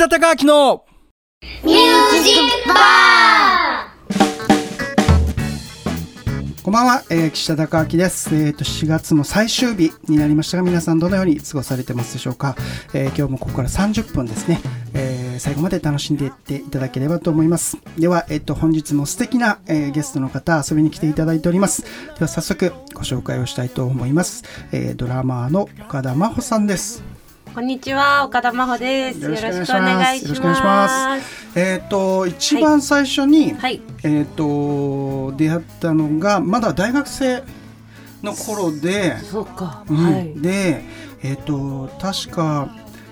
田孝明のミュージックバこんばんは、えー、岸田孝明です。えっ、と、4月も最終日になりましたが、皆さんどのように過ごされてますでしょうか。えー今日もここから30分ですね、えー最後まで楽しんでいっていただければと思います。では、えっ、と、本日も素敵な、えーゲストの方、遊びに来ていただいております。では、早速ご紹介をしたいと思います。えードラマーの岡田真帆さんです。こんにちは、岡田真帆です。よろしくお願いします。えっ、と、一番最初に、はい、えっ、と、出会ったのが、まだ大学生の頃で、そうか、うんはい。で、えっ、と、確か、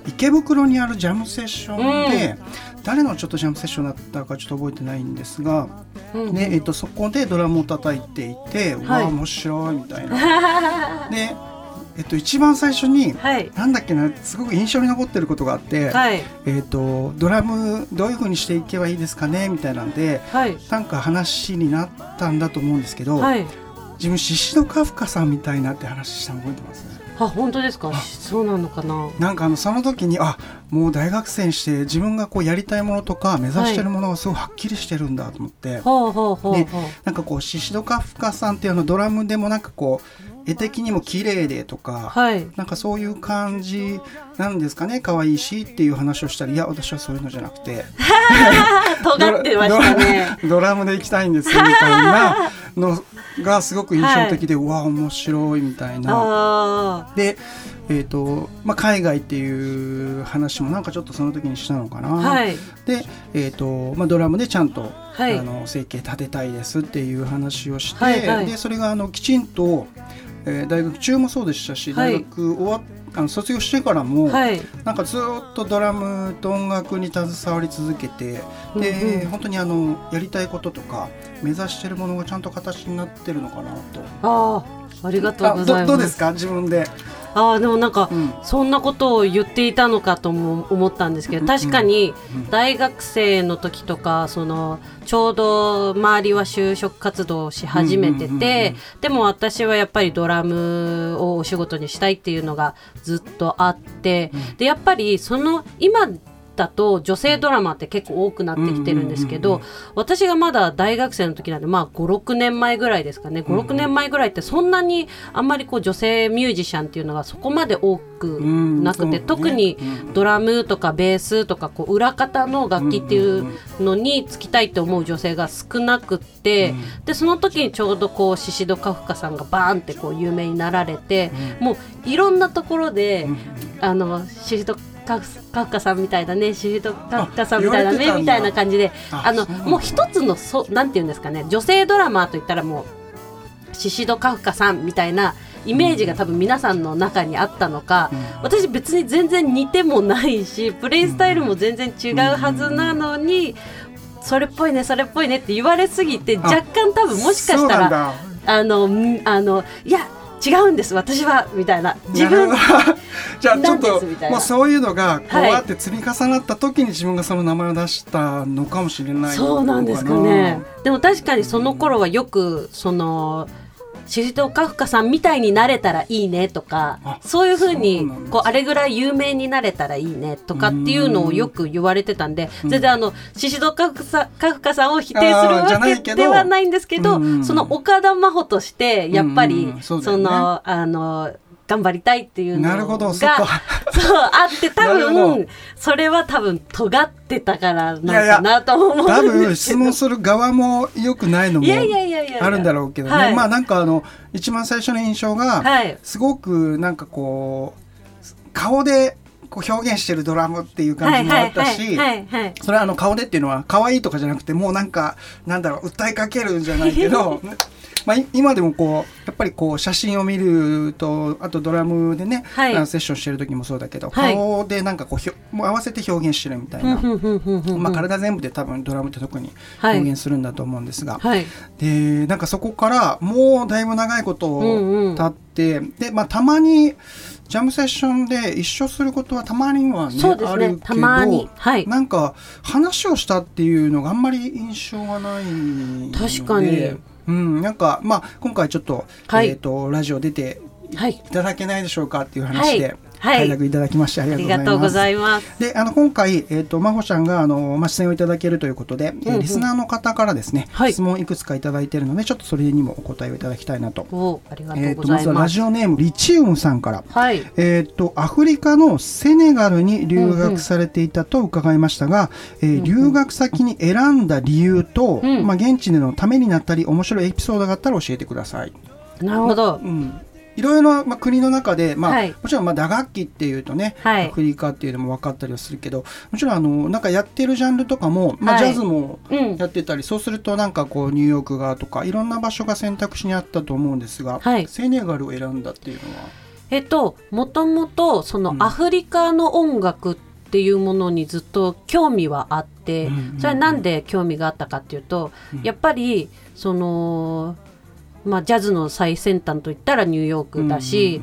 池袋にあるジャムセッションで、誰のちょっとジャムセッションだったかちょっと覚えてないんですが、うんでえっとそこでドラムを叩いていて、はいうわあ面白いみたいな。で、えっと一番最初に、はい、なんだっけなすごく印象に残ってることがあって、はい、えっとドラムどういう風にしていけばいいですかねみたいなんではい、なんか話になったんだと思うんですけど、はい。自分シシドカフカさんみたいなって話したの覚えてます？あ、本当ですか？そうなのかな？なんかあのその時にあもう大学生にして自分がこうやりたいものとか目指してるものがすごいはっきりしてるんだと思って、ほうほうなんかこうシシドカフカさんっていうあのドラムでもなんかこう絵的にも綺麗でとか、はい。なんかそういう感じなんですかね可愛いしっていう話をしたらいや私はそういうのじゃなくて 尖ってましたね。ドラ ムで行きたいんですみたいな のがすごく印象的で、うわ面白いみたいな。あで、えーとまあ、海外っていう話もなんかちょっとその時にしたのかな。あ、はい、で、えーとまあ、ドラムでちゃんと、はいあの生計立てたいですっていう話をして、はいはいでそれがあのきちんと、えー大学中もそうでしたし、はい大学終わあの卒業してからも、はい。なんかずっとドラムと音楽に携わり続けてで、うんうん本当にあのやりたいこととか目指してるものがちゃんと形になってるのかなと。ああ、ありがとうございます。あどどうですか？自分で。ああ、でもなんか。うん。そんなことを言っていたのかとも思ったんですけど確かにうん。大学生の時とかそのちょうど周りは就職活動をし始めててでも私はやっぱりドラムをお仕事にしたいっていうのがずっとあってでやっぱりその今だと女性ドラマって結構多くなってきてるんですけどうんうんうん私がまだ大学生の時なんでまあ56年前ぐらいですかね。56年前ぐらいってそんなにあんまりこう女性ミュージシャンっていうのがそこまで多くなくて、うんね特にうん。ドラムとかベースとかこう裏方の楽器っていうのに就きたいって思う女性が少なくって、でその時にちょうどこうシシド・カフカさんがバーンってこう有名になられて、もういろんなところで、あのシシドカフカさんみたいだねシシド・カフカさんみたいだあ言われてたんだねみたいな感じでああのもう一つのそなんていうんですかね女性ドラマーといったらもうシシド・カフカさんみたいなイメージが多分皆さんの中にあったのか、私別に全然似てもないしプレイスタイルも全然違うはずなのに、それっぽいねそれっぽいねって言われすぎて若干多分もしかしたらあのんあのいや違うんです私はみたいな。自分 じゃあちょっともうそういうのがこうはい。やって積み重なった時に自分がその名前を出したのかもしれな。いそうなんですかね。でも確かにその頃はよくそのシシド・カフカさんみたいになれたらいいねとかあそういうふうにこうあれぐらい有名になれたらいいねとかっていうのをよく言われてたんで全然あのシシド・カフカさんを否定するわけではないんですけどうん。その岡田真帆としてやっぱうんりそのあの頑張りたいっていうのがなるほどそそうあって多分ど。それは多分尖ってたからなのかなと思う。ん多ど分質問する側も良くないのもあるんだろうけどね、はい。まあなんかあの一番最初の印象が、はい。すごくなんかこう顔でこう表現してるドラムっていう感じもあったし、それはあの顔でっていうのは可愛いとかじゃなくてもうなんかなんだろう訴えかけるんじゃないけど まあい今でもこうやっぱりこう写真を見るとあとドラムでね、はい。あのセッションしてる時もそうだけど、はい。顔でなんかこうひょもう合わせて表現してるみたいな。まあ、体全部で多分ドラムって特にはい。表現するんだと思うんですが、はい。でなんかそこからもうだいぶ長いことうんうん。経って、でまあたまにジャムセッションで一緒することはたまにはねね。あるけどはい。なんか話をしたっていうのがあんまり印象がないので。確かにうん、なんかまあ今回ちょっと,、はい。えー、とラジオ出てはいいただけないでしょうかっていう話で、はいはい快諾いただきましてありあがとうごりざいます。であの今回、えー、と真帆ちゃんがあの、まあ、出演をいただけるということで、リスナーの方からですね、はい質問いくつかいただいているのでちょっとそれにもお答えをいただきたいなと。おありがとまずはラ。ジオネームリチウムさんから。はい。えー、とアフリカのセネガルに留学されていたと伺いましたが、えー留学先に選んだ理由と、うんまあ、現地でのためになったり面白いエピソードがあったら教えてください。なるほど。うんいろいろ、まあ、国の中で、まあはい。もちろんまあ打楽器っていうとね、はい。アフリカっていうのも分かったりはするけどもちろんあのなんかやってるジャンルとかも、まあ、はい。ジャズもうん。やってたり、そうするとなんかこうニューヨークがとかいろんな場所が選択肢にあったと思うんですが、はい。セネガルを選んだっていうのは？えっと、もともとそのうん。アフリカの音楽っていうものにずっと興味はあって、うんうんうん。それはなんで興味があったかっていうと、うん。やっぱりその、まあ、ジャズの最先端といったらニューヨークだし、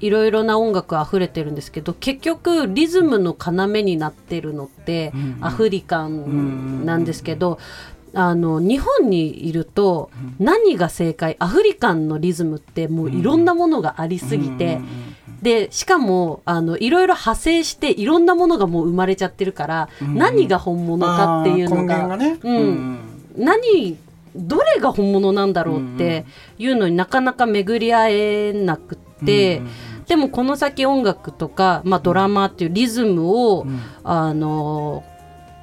いろいろな音楽あふれてるんですけど結局リズムの要になってるのってアフリカンなんですけど、あの日本にいると何が正解アフリカンのリズムってもういろんなものがありすぎて。でしかもあのいろいろ派生していろんなものがもう生まれちゃってるから、うん。何が本物かっていうのがうん。何どれが本物なんだろうっていうのになかなか巡り合えなくって、うんうんでもこの先音楽とか、まあ、ドラマっていうリズムを、うん。あの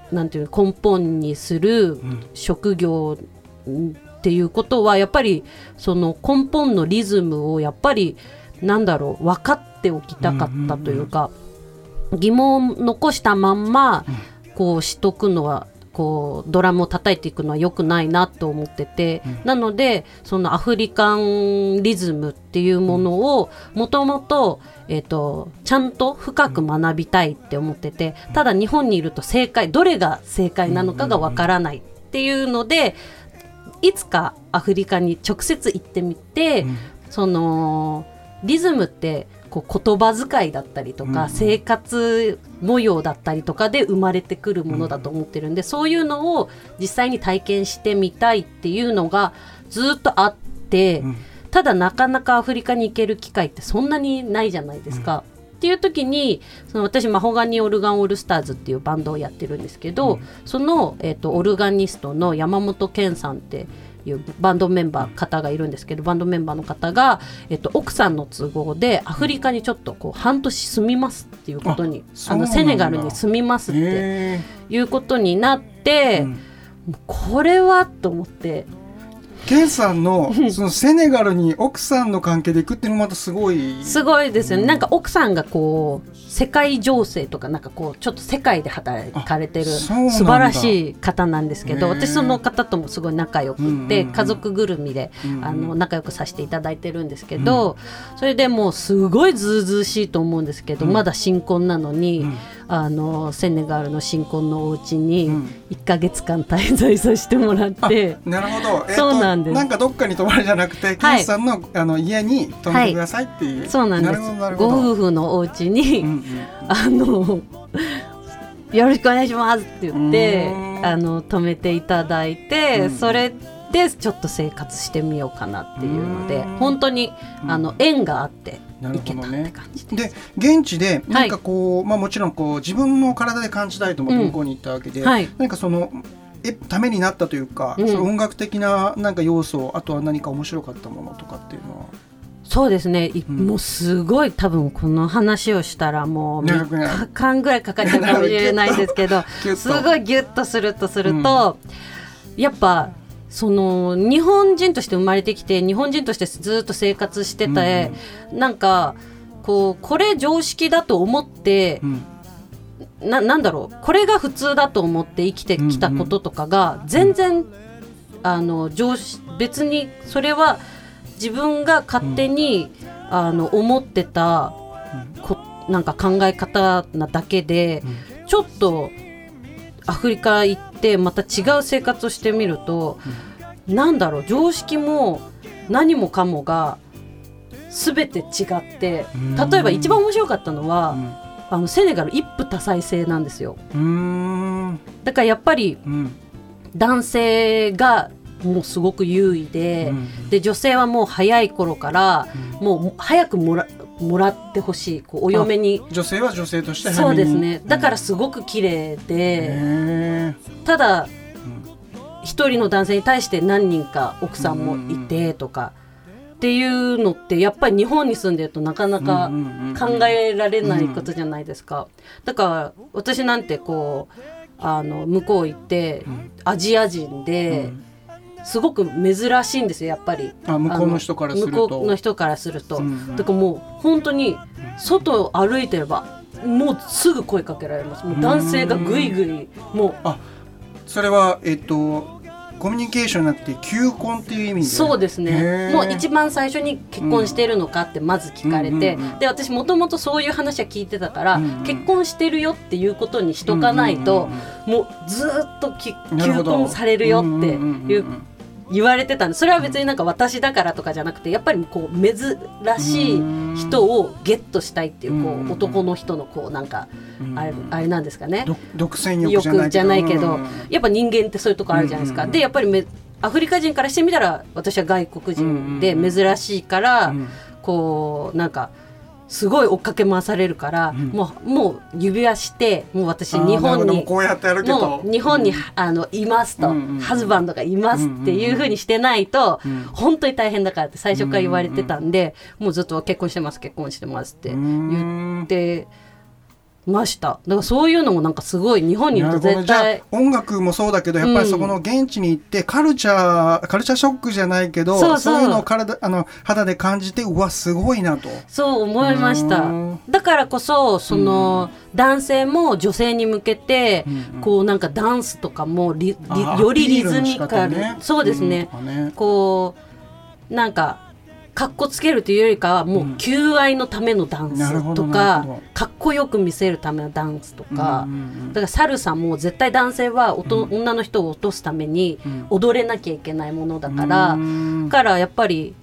なんていうの根本にするん。職業っていうことはやっぱりその根本のリズムをやっぱりなんだろう分かっておきたかったというか、疑問を残したまんま、こうしとくのはこうドラムを叩いていくのは良くないなと思ってて、なのでそのアフリカンリズムっていうものをもともと,、えー、とちゃんと深く学びたいって思っててただ日本にいると正解どれが正解なのかがわからないっていうのでいつかアフリカに直接行ってみて、うん。そのリズムってこう言葉遣いだったりとか、うん生活模様だったりとかで生まれてくるものだと思ってるんで、そういうのを実際に体験してみたいっていうのがずっとあって、うん。ただなかなかアフリカに行ける機会ってそんなにないじゃないですか。っていう時にその私マホガニオルガンオールスターズっていうバンドをやってるんですけど、その、えー、とオルガニストの山本健さんっていうバンドメンバー方がいるんですけどバンドメンバーの方が、えっと奥さんの都合でアフリカにちょっとこう半年住みますっていうことにあのセネガルに住みますってへいうことになっー。て、うんこれはと思ってケンさんのそのセネガルに奥さんの関係で行くっていうのもまたすごい。すごいですよね、なんか奥さんがこう世界情勢とかなんかこうちょっと世界で働かれてる素晴らしい方なんですけど私その方ともすごい仲良くって、家族ぐるみで、あの仲良くさせていただいてるんですけど、それでもうすごいずうずうしいと思うんですけど、うん。まだ新婚なのに、うんあのセネガルの新婚のお家にうん。1ヶ月間滞在させてもらって。なるほど、えーとそうなんです。なんかどっかに泊まるじゃなくて、ケンさんのあの家に泊めてくださいっていう、そうなんです。ご夫婦のお家に、うんうん。あのよろしくお願いしますって言ってあの止めていただいて、うんそれでちょっと生活してみようかなっていうので本当にうん。あの縁があってなるほどね。で。で現地で何かこう、まあもちろんこう自分の体で感じたいと思ってうん向こうに行ったわけで、はい。何かそのえためになったというか、うん。その音楽的ななんか要素あとは何か面白かったものとかっていうのは？そうですね、いうん。もうすごい多分この話をしたらもう長くなる3日間ぐらいかかっちゃうかもしれないですけど すごいギュッとするとすると、やっぱその日本人として生まれてきて日本人としてずっと生活してて、なんかこうこれ常識だと思ってう、ん。ななんだろうこれが普通だと思って生きてきたこととかが全然、あの常識別にそれは自分が勝手に、あの思ってたこなんか考え方なだけで、ちょっとアフリカ行ってまた違う生活をしてみると、なんだろう常識も何もかもが全て違ってうん例えば一番面白かったのは、うん。あのセネガル一夫多妻制なんですよ。だからやっぱりうん。男性がもうすごく優位で、うん。で女性はもう早い頃から、もう早くもらもらってほしいこうお嫁に。女性は女性としてそうですね。だからすすごく綺麗で、へただ一人の男性に対して何人か奥さんもいてとか、っていうのってやっぱり日本に住んでるとなかなか考えられないことじゃないですか、だから私なんてこうあの向こう行って、アジア人で、すごく珍しいんですよやっぱり。あ向こうの人からすると。向こうの人からすると、うんうん。だからもう本当に外を歩いてればもうすぐ声かけられます。もう男性がぐいぐいもう。それはえっとコミュニケーションなくて求婚っていう意味で？そうですへねー。もう一番最初に結婚してるのかってまず聞かれて、うんうんうんで私もともとそういう話は聞いてたから、うんうん。結婚してるよっていうことにしとかないと、もうずーっとき求なるほど。婚されるよってうんうんうんいううん言われてたんでそれは別になんか私だからとかじゃなくてやっぱりこう珍しい人をゲットしたいっていうこう男の人のこうなんかうん。あれあれなんですかね。ど独占欲じゃないけど、うん。やっぱ人間ってそういうとこあるじゃないですか、でやっぱりめアフリカ人からしてみたら私は外国人で珍しいから、うん。こうなんかすごい追っかけ回されるから、ん。もうもう指輪してもう私日本にこうやってやるけど。もう日本に、あのいますと、うんうんうん。ハズバンドがいますっていうふうにしてないと、うん。本当に大変だからって最初から言われてたんで、もうずっと結婚してます結婚してますって言ってました。だからそういうのもなんかすごい日本にいると絶対あ音楽もそうだけどやっぱりそこの現地に行ってカルチャーカルチャーショックじゃないけどそうそう。いうのを体あの肌で感じてうわすごいなと。そう思いました。うん。だからこそその、男性も女性に向けて、うんこうなんかダンスとかもリリあーよりリズミカル、方ね。そうですね。ね。こうなんかかっこつけるというよりかはもう求愛のためのダンスとか、なるほどかっこよく見せるためのダンスとか、うんうんうんだからサルサも絶対男性はおと、女の人を落とすためにうん。踊れなきゃいけないものだから、うん。だからやっぱり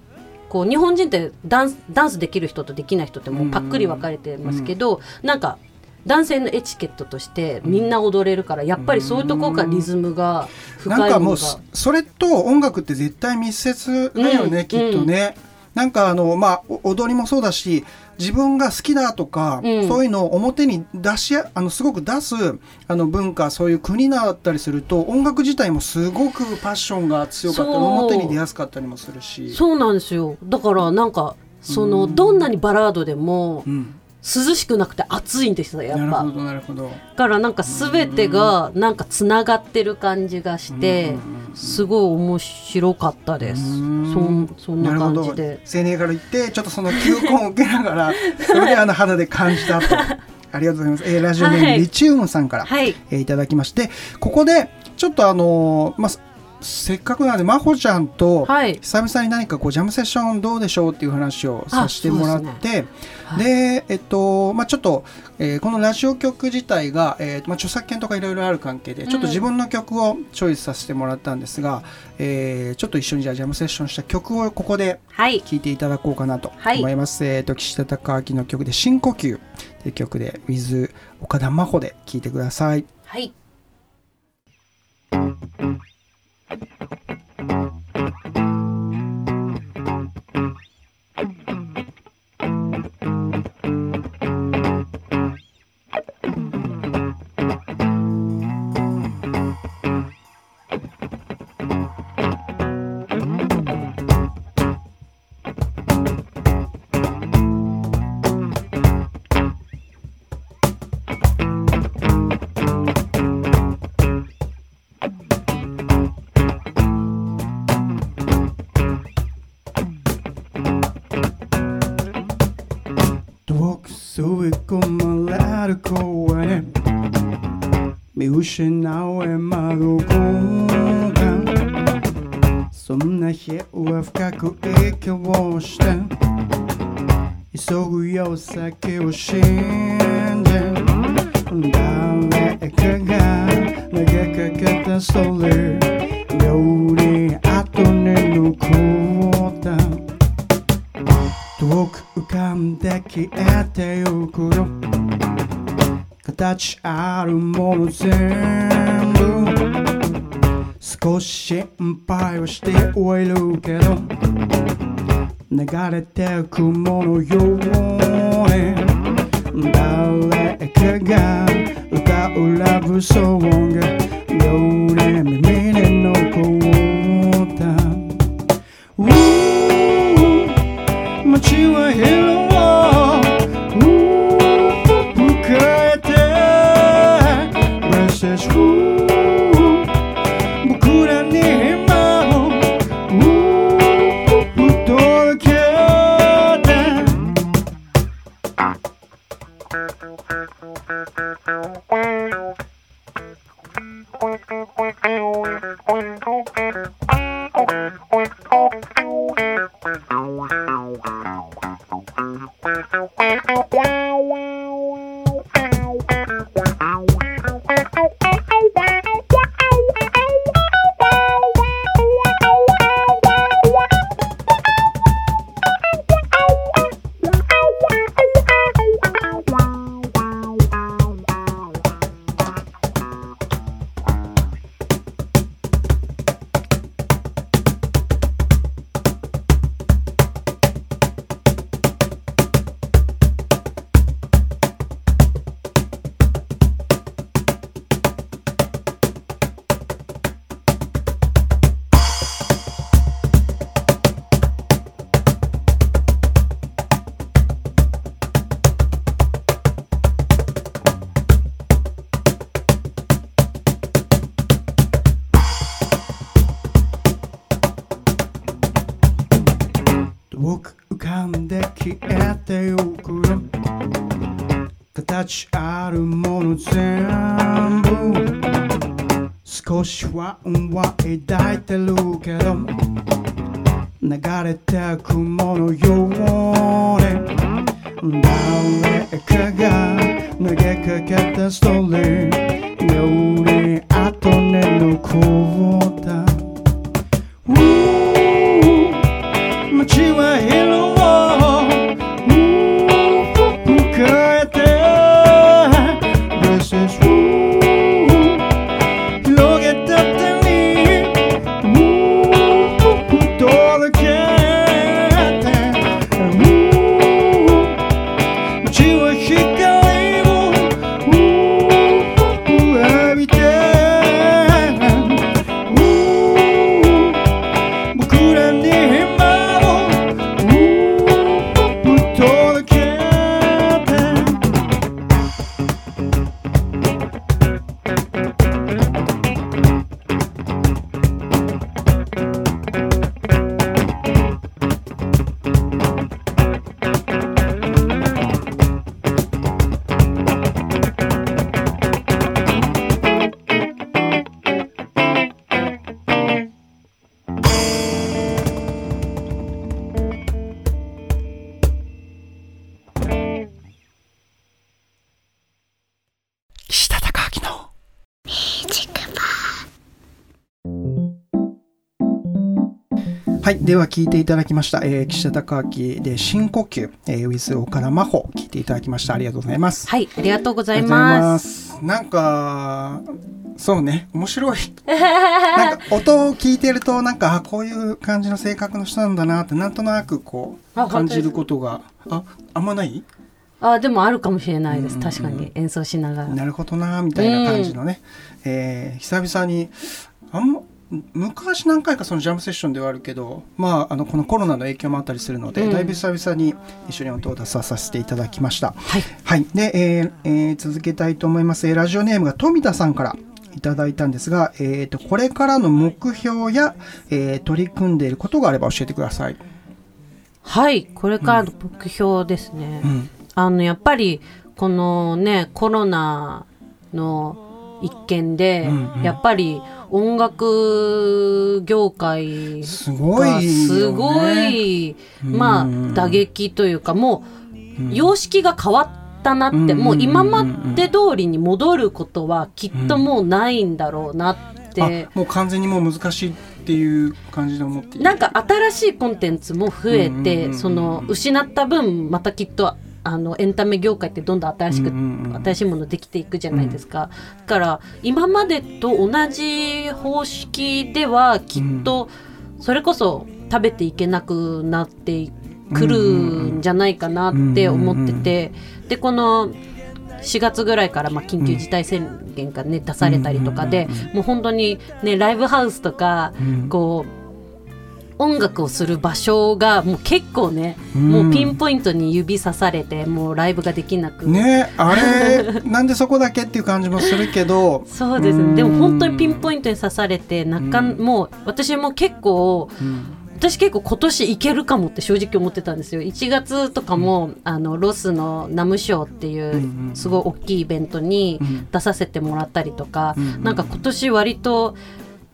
こう日本人ってダンスダンスできる人とできない人ってもうパックリ分かれてますけど、なんか男性のエチケットとしてみんな踊れるからやっぱりそういうところからリズムが深なんいものがかもうそそれと音楽って絶対密接だよね、うん。きっとね。なんかあのまあお踊りもそうだし自分が好きだとか、うん。そういうのを表に出しあのすごく出すあの文化そういう国だったりすると音楽自体もすごくパッションが強かったり表に出やすかったりもするし。そうなんですよ。だからなんかそのどんなにバラードでもうん、涼しくなくて暑いんですよやっぱ。なるほどなるほど。だからなんか全てがなんかつながってる感じがしてすごい面白かったです。そんそんな感じで。青年から言ってちょっとその求婚を受けながら それであの肌で感じたと。ありがとうございます。えーラジオネーム、はい。リチウムさんから、はい。えーいただきましてここでちょっとあのーまあすせっかくなんで真帆ちゃんとはい。久々に何かこうジャムセッションどうでしょうっていう話をさせてもらってそうで,、ですえっとまあちょっと、えーこのラジオ曲自体が、えーまあ、著作権とかいろいろある関係でちょっと自分の曲をチョイスさせてもらったんですが、えーちょっと一緒にじゃあジャムセッションした曲をここではい。聴いていただこうかなとはい。思います。えっ、と岸田隆明の曲で深呼吸という曲で With 岡田真帆で聴いてください。はい Thank you. る声で見失え窓空間そんな日は深く息をして急ぐよ先を信じ誰かが投げかけたストーリー形あるもの全部少し心配をしてはいるけど流れてくものように誰かが歌うラブソングれてくものように誰かが投げかけたストーリーより後に残ったはい。では、聞いていただきました。えー、岸田隆明で深呼吸、えー、ウィズ岡田真帆、聞いていただきました。ありがとうございます。はい、ありがとうございありがとうございま。ますす。なんか、そうね、面白い。なんか、音を聞いてると、なんか、あこういう感じの性格の人なんだなって、なんとなくこう、あ感じることが、あ、あんまない？あ、でもあるかもしれないです。うんうんうん確かに演奏しながら。なるほどな、みたいな感じのね。えー久々に、あんま、昔何回かそのジャムセッションではあるけど、まあ、あのこのコロナの影響もあったりするので、うんだいぶ久々に一緒に音を出させていただきました。はい。はい。で、えーえー続けたいと思います。えーラジオネームが富田さんからいただいたんですが、えーと、これからの目標や、えー取り組んでいることがあれば教えてください。はい、これからの目標ですね。うん。あの、やっぱり、このね、コロナの一件で、うんうん。やっぱり音楽業界すごい。すごい、まうん。あ、打撃というか、もう、様式が変わったなって、うん。もう今まで通りに戻ることはきっともうないんだろうなって、あ、もう完全にもう難しいっていう感じで思ってなんか新しいコンテンツも増えて、その失った分またきっとあのエンタメ業界ってどんどん新しく、新しいものできていくじゃないですか、だから今までと同じ方式ではきっとそれこそ食べていけなくなってくるんじゃないかなって思ってて、でこの4月ぐらいからまあ緊急事態宣言が、ね出されたりとかで、もう本当に、ね、ライブハウスとか、うん。こう音楽をする場所がもう結構ね、うん。もうピンポイントに指さされてもうライブができなく、ねあれ なんでそこだけっていう感じもするけど。そうです。うん。ねでも本当にピンポイントに刺されてなかん、うん。もう私も結構うん。私結構今年いけるかもって正直思ってたんですよ。1月とかも、あのロスのナムショーっていうんうんうすごい大きいイベントにうん。出させてもらったりとか、うん。なんか今年割と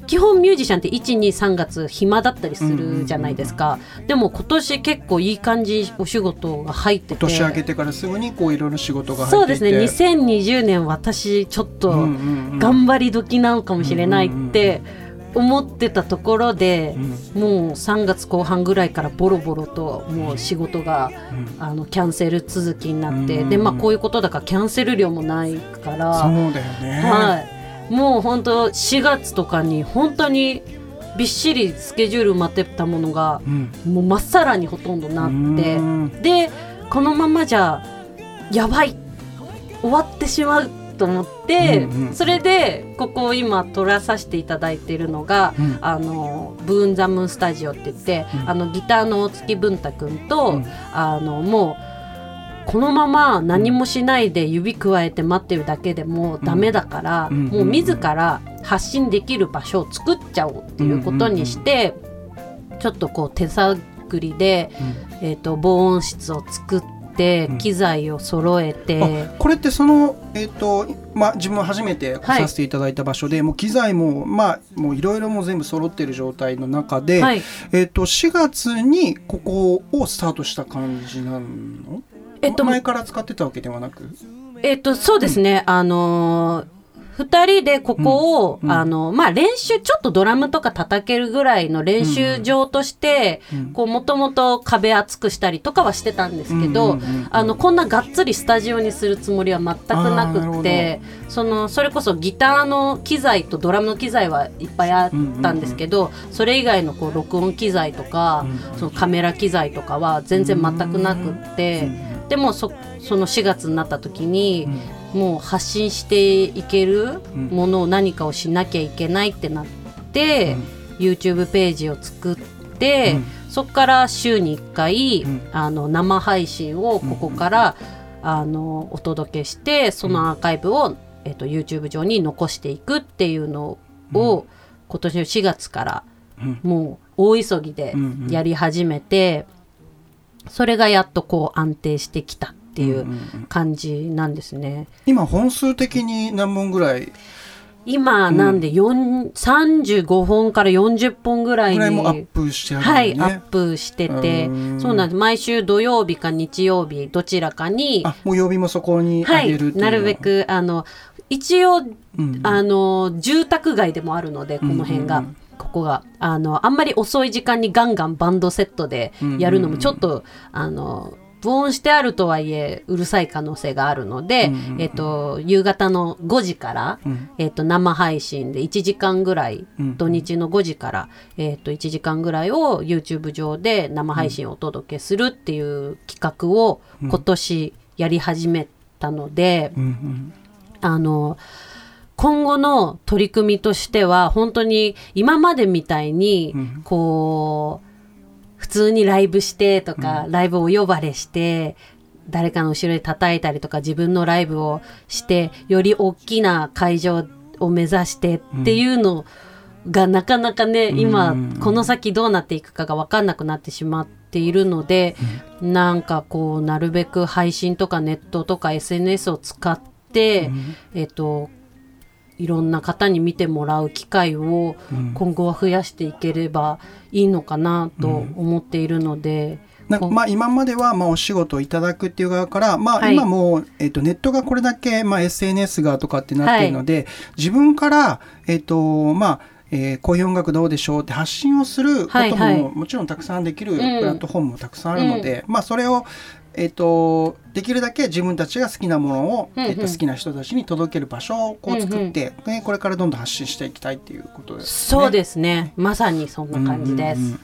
基本ミュージシャンって123月暇だったりするじゃないですか、でも今年結構いい感じお仕事が入ってて。年明けてからすぐにこういろいろ仕事がそう入っていて。ですね。2020年私ちょっと、うんうんうん。頑張り時なのかもしれないって思ってたところで、もう3月後半ぐらいからボロボロともう仕事が、うん。あのキャンセル続きになって、うん。でまあこういうことだからキャンセル料もないから、そうだよね。はい、もう本当4月とかに本当にびっしりスケジュール埋まってたものがうん。もうまっさらにほとんどなって。うん。でこのままじゃやばい終わってしまうと思って、うんうん。それでここを今撮らさせていただいているのが、うん。あのブーンザムーンスタジオって言って、うん。あのギターの大月文太くんと、うん。あのもうこのまま何もしないで指くわえて待ってるだけでもダメだから、うんもう自ら発信できる場所を作っちゃおうっていうことにして、ちょっとこう手探りで、えー、と防音室を作ってうん。機材を揃えて、あこれってその、えっとまあ、自分は初めて来させていただいた場所で、もう機材もまあもういろいろもう全部揃ってる状態の中で、はい。えっと4月にここをスタートした感じなの、えっと前から使ってたわけではなく？えっとそうですね、あのー2人でここを、うん。うん。あのまあ、練習ちょっとドラムとか叩けるぐらいの練習場としてもともと壁厚くしたりとかはしてたんですけど、うんうんうん。うんあのこんながっつりスタジオにするつもりは全くなくってそのそれこそギターの機材とドラムの機材はいっぱいあったんですけど、それ以外のこう録音機材とか、うんそのカメラ機材とかは全然全くなくって。でもそその4月になった時に、もう発信していけるうん。ものを何かをしなきゃいけないってなって、YouTube ページを作って、そこから週に1回、うん。あの生配信をここから、あのお届けしてそのアーカイブを、えっと YouTube 上に残していくっていうのを、今年の4月からうん。もう大急ぎでうんうん。やり始めて、それがやっとこう安定してきたっていううんうんうん。感じなんですね。今本数的に何本ぐらい？今なんで4 35本から40本ぐらいにぐらいもアップしてあるんだはい、アップしてて。うん。そうなんです。毎週土曜日か日曜日どちらかにあもう曜日もそこにはいあげるっていなるべくあの一応うん。あの住宅街でもあるのでこの辺が、うんうんうんここがあのあんまり遅い時間にガンガンバンドセットでやるのもちょっと、あの防音してあるとはいえうるさい可能性があるので、うんうんうん。えっと夕方の5時から、うん。えっと生配信で1時間ぐらい、うん土日の5時から、えっと1時間ぐらいを YouTube 上で生配信をお届けするっていう企画を今年やり始めたので、うんうん。あの今後の取り組みとしては本当に今までみたいにうん。こう普通にライブしてとか、ライブお呼ばれして誰かの後ろで叩いたりとか自分のライブをしてより大きな会場を目指してっていうのがなかなかね、今うん。この先どうなっていくかが分かんなくなってしまっているので、なんかこうなるべく配信とかネットとか SNS を使って、えっといろんな方に見てもらう機会をうん。今後は増やしていければいいのかなと思っているので、まあ、今まではまあお仕事をいただくっていう側から、まあ、はい。今もう、えっとネットがこれだけ、まあ、SNS がとかってなっているので、自分から、えっとまあえーこういう音楽どうでしょうって発信をすることも、もちろんたくさんできるプんラットフォームもたくさんあるので、まあ、それをえっとできるだけ自分たちが好きなものを、うんうん。えっと好きな人たちに届ける場所をこう作って、ねこれからどんどん発信していきたいっていうことですね。そうですね。まさにそんな感じです、うんうんうん。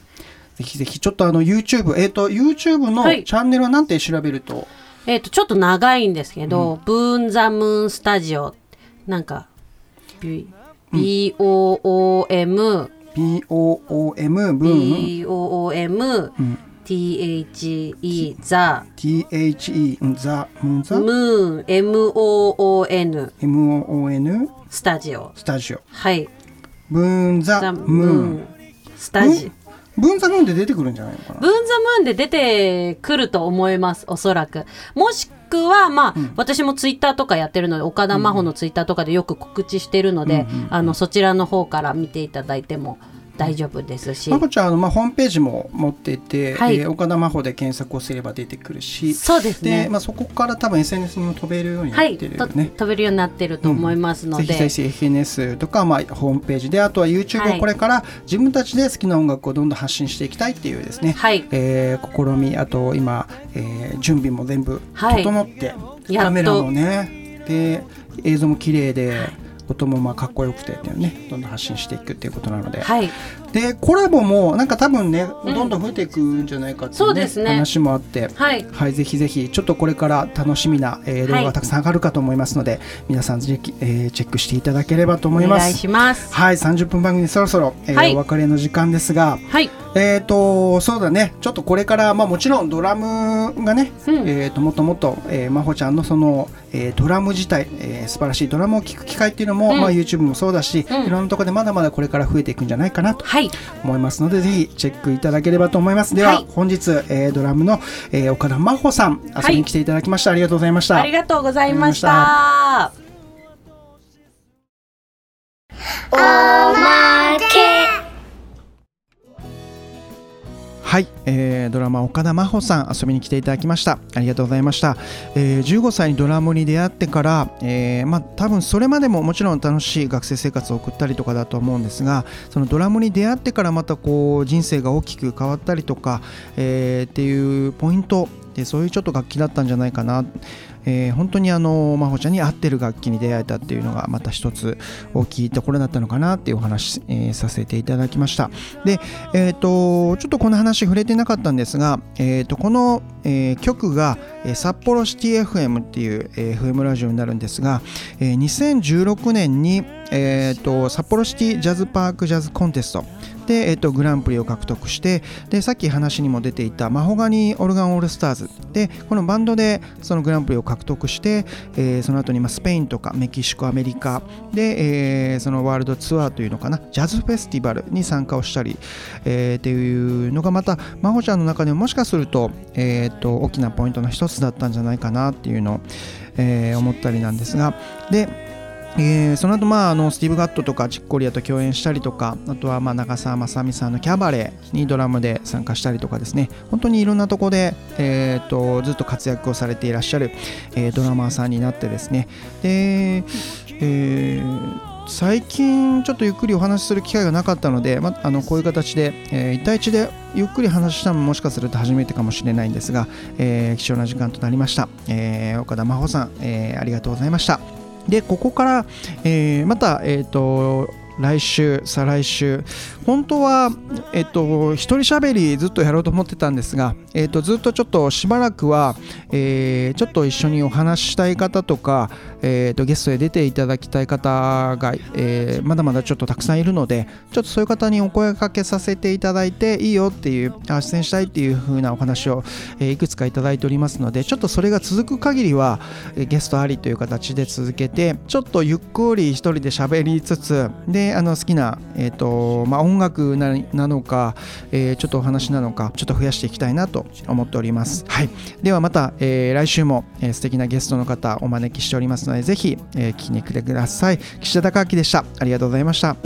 ぜひぜひちょっとあの YouTube えっ、と YouTube のはい。チャンネルはなんて調べると、えっ、とちょっと長いんですけど、ブーン・ザ・ムーン・スタジオ。なんか B- BOOM、BOOM ブーン BOOM、ん THE ザ THE ザムーンザムーン MOON MOON スタジオ。スタジオ。はい。ブーンザザ・ムムーーンンスタジ。オブーンザムーンで出てくるんじゃないのかな？ブーン・ザ・ムーンで出てくると思いますおそらく。もしくはまあ、私もツイッターとかやってるので岡田真帆のツイッターとかでよく告知してるので、あのそちらの方から見ていただいても大丈夫ですし、まこちゃんあの、まあ、ホームページも持ってて、はい。えー岡田真帆で検索をすれば出てくるし。そうですね。で、まあ、そこから多分 SNS にも飛べるようになはい、ってるとよね。飛べるようになってると思いますので、ぜひぜひ SNS とか、まあ、ホームページであとは YouTube をこれから自分たちで好きな音楽をどんどん発信していきたいっていうですね、はい。えー試みあと今、えー準備も全部はい。整って、やっと。カメラもね。で映像も綺麗で、音もまあかっこよくてっていうねどんどん発信していくっていうことなので、はい、でコラボもなんか多分ねどんどん増えていくんじゃないかっていう、そうですね。話もあって。はい、はい、ぜひぜひちょっとこれから楽しみな、えー動画がたくさん上がるかと思いますので、皆さんぜひ、えーチェックしていただければと思いお願います。します。はい、30分番組そろそろ、えーはい。お別れの時間ですが、はい、えっ、とそうだね、ちょっとこれからまあもちろんドラムがね、うん。えっ、ともっともっと、えー、まほちゃんのその、えードラム自体、えー素晴らしいドラムを聴く機会っていうのも、うん。まあ YouTube もそうだし、うん。いろんなところでまだまだこれから増えていくんじゃないかなとはい、思いますのでぜひチェックいただければと思います。では、はい。本日、えードラムの、えー岡田真帆さん遊びに来ていただきました、ありがとうございました。ありがとうございましあた。おまはい、えードラマ岡田真帆さん遊びに来ていただきました。ありがとうございました、えー15歳にドラムに出会ってから、えーまあ多分それまでももちろん楽しい学生生活を送ったりとかだと思うんですがそのドラムに出会ってからまたこう人生が大きく変わったりとか、えーっていうポイントでそういうちょっと楽器だったんじゃないかな、えー本当にあの真帆ちゃんに合ってる楽器に出会えたっていうのがまた一つ大きいところだったのかなっていうお話、えーさせていただきました。でえー、とちょっとこの話触れてなかったんですが、えー、とこの、えー曲が、え札幌シティ FM っていう、FM ラジオになるんですが、えー2016年に、えー、と札幌シティジャズパークジャズコンテストで、えー、とグランプリを獲得してでさっき話にも出ていたマホガニオルガンオールスターズでこのバンドでそのグランプリを獲得して、えーその後にまあスペインとかメキシコアメリカで、えーそのワールドツアーというのかなジャズフェスティバルに参加をしたり、えーっていうのがまた真帆ちゃんの中でももしかすると,、えーと大きなポイントの一つだったんじゃないかなっていうのを、えー思ったりなんですがでえーその後まああのスティーブ・ガットとかチッコリアと共演したりとかあとはまあ長澤まさみさんのキャバレーにドラムで参加したりとかですね。本当にいろんなとこで、えー、とずっと活躍をされていらっしゃる、えードラマーさんになってですね。で、えー最近ちょっとゆっくりお話しする機会がなかったので、ま、あのこういう形で、え1対1でゆっくり話したのももしかすると初めてかもしれないんですが、えー貴重な時間となりました、えー岡田真帆さん、えーありがとうございました。でここから、えーまた、えー、と来週再来週。本当は、えっと一人喋りずっとやろうと思ってたんですが、えっとずっとちょっとしばらくは、えーちょっと一緒にお話ししたい方とか、えっとゲストで出ていただきたい方が、えーまだまだちょっとたくさんいるのでちょっとそういう方にお声かけさせていただいていいよっていうあ出演したいっていう風なお話を、えいくつかいただいておりますのでちょっとそれが続く限りは、ゲストありという形で続けてちょっとゆっくり一人で喋りつつであの好きな、えーとまあ、音楽なのか、えーちょっとお話なのかちょっと増やしていきたいなと思っております、はい、ではまた、えー来週も、えー素敵なゲストの方お招きしておりますのでぜひ、えー聞きに来てください。岸田孝明でした。ありがとうございました。